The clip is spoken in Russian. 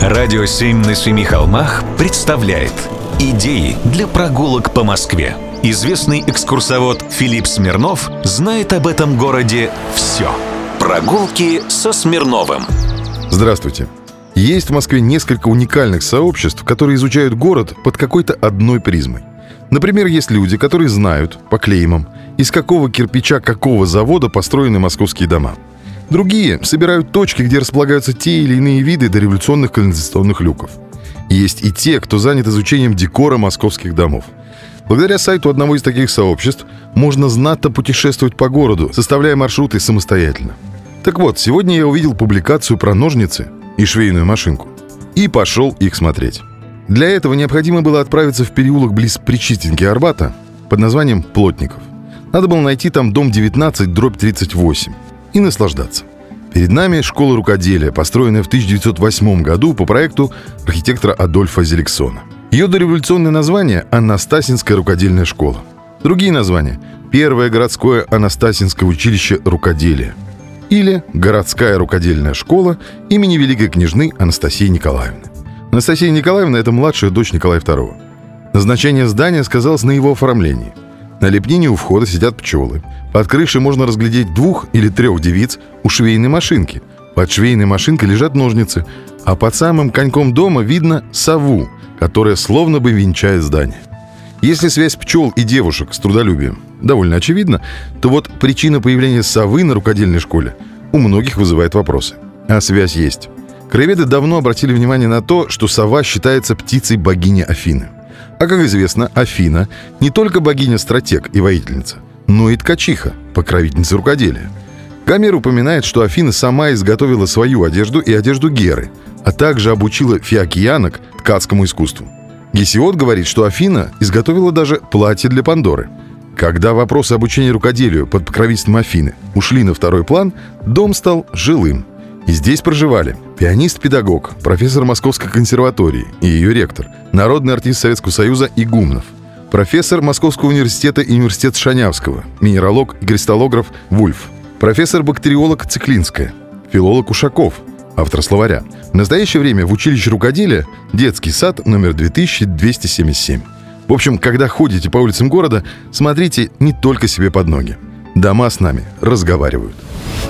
Радио «Семь на семи холмах» представляет Идеи для прогулок по Москве. Известный экскурсовод Филипп Смирнов знает об этом городе все. Прогулки со Смирновым. Здравствуйте. Есть в Москве несколько уникальных сообществ, которые изучают город под какой-то одной призмой. Например, есть люди, которые знают по клеймам, из какого кирпича какого завода построены московские дома. Другие собирают точки, где располагаются те или иные виды дореволюционных канализационных люков. Есть и те, кто занят изучением декора московских домов. Благодаря сайту одного из таких сообществ можно знатно путешествовать по городу, составляя маршруты самостоятельно. Так вот, сегодня я увидел публикацию про ножницы и швейную машинку. И пошел их смотреть. Для этого необходимо было отправиться в переулок близ Причистенки Арбата под названием Плотников. Надо было найти там дом 19, дробь 38 и наслаждаться. Перед нами школа рукоделия, построенная в 1908 году по проекту архитектора Адольфа Зеликсона. Ее дореволюционное название – Анастасинская рукодельная школа. Другие названия – Первое городское Анастасинское училище рукоделия или Городская рукодельная школа имени Великой княжны Анастасии Николаевны. Анастасия Николаевна – это младшая дочь Николая II. Назначение здания сказалось на его оформлении. На лепнине у входа сидят пчелы. Под крышей можно разглядеть двух или трех девиц у швейной машинки. Под швейной машинкой лежат ножницы, а под самым коньком дома видно сову, которая словно бы венчает здание. Если связь пчел и девушек с трудолюбием довольно очевидна, то вот причина появления совы на рукодельной школе у многих вызывает вопросы. А связь есть. Краеведы давно обратили внимание на то, что сова считается птицей богини Афины. А как известно, Афина не только богиня-стратег и воительница, но и ткачиха, покровительница рукоделия. Гомер упоминает, что Афина сама изготовила свою одежду и одежду Геры, а также обучила фиокиянок ткацкому искусству. Гесиод говорит, что Афина изготовила даже платье для Пандоры. Когда вопросы обучения рукоделию под покровительством Афины ушли на второй план, дом стал жилым – и здесь проживали пианист-педагог, профессор Московской консерватории и ее ректор, народный артист Советского Союза Игумнов, профессор Московского университета и университет Шанявского, минералог и кристаллограф Вульф, профессор-бактериолог Циклинская, филолог Ушаков, автор словаря. В настоящее время в училище рукоделия детский сад номер 2277. В общем, когда ходите по улицам города, смотрите не только себе под ноги. Дома с нами разговаривают.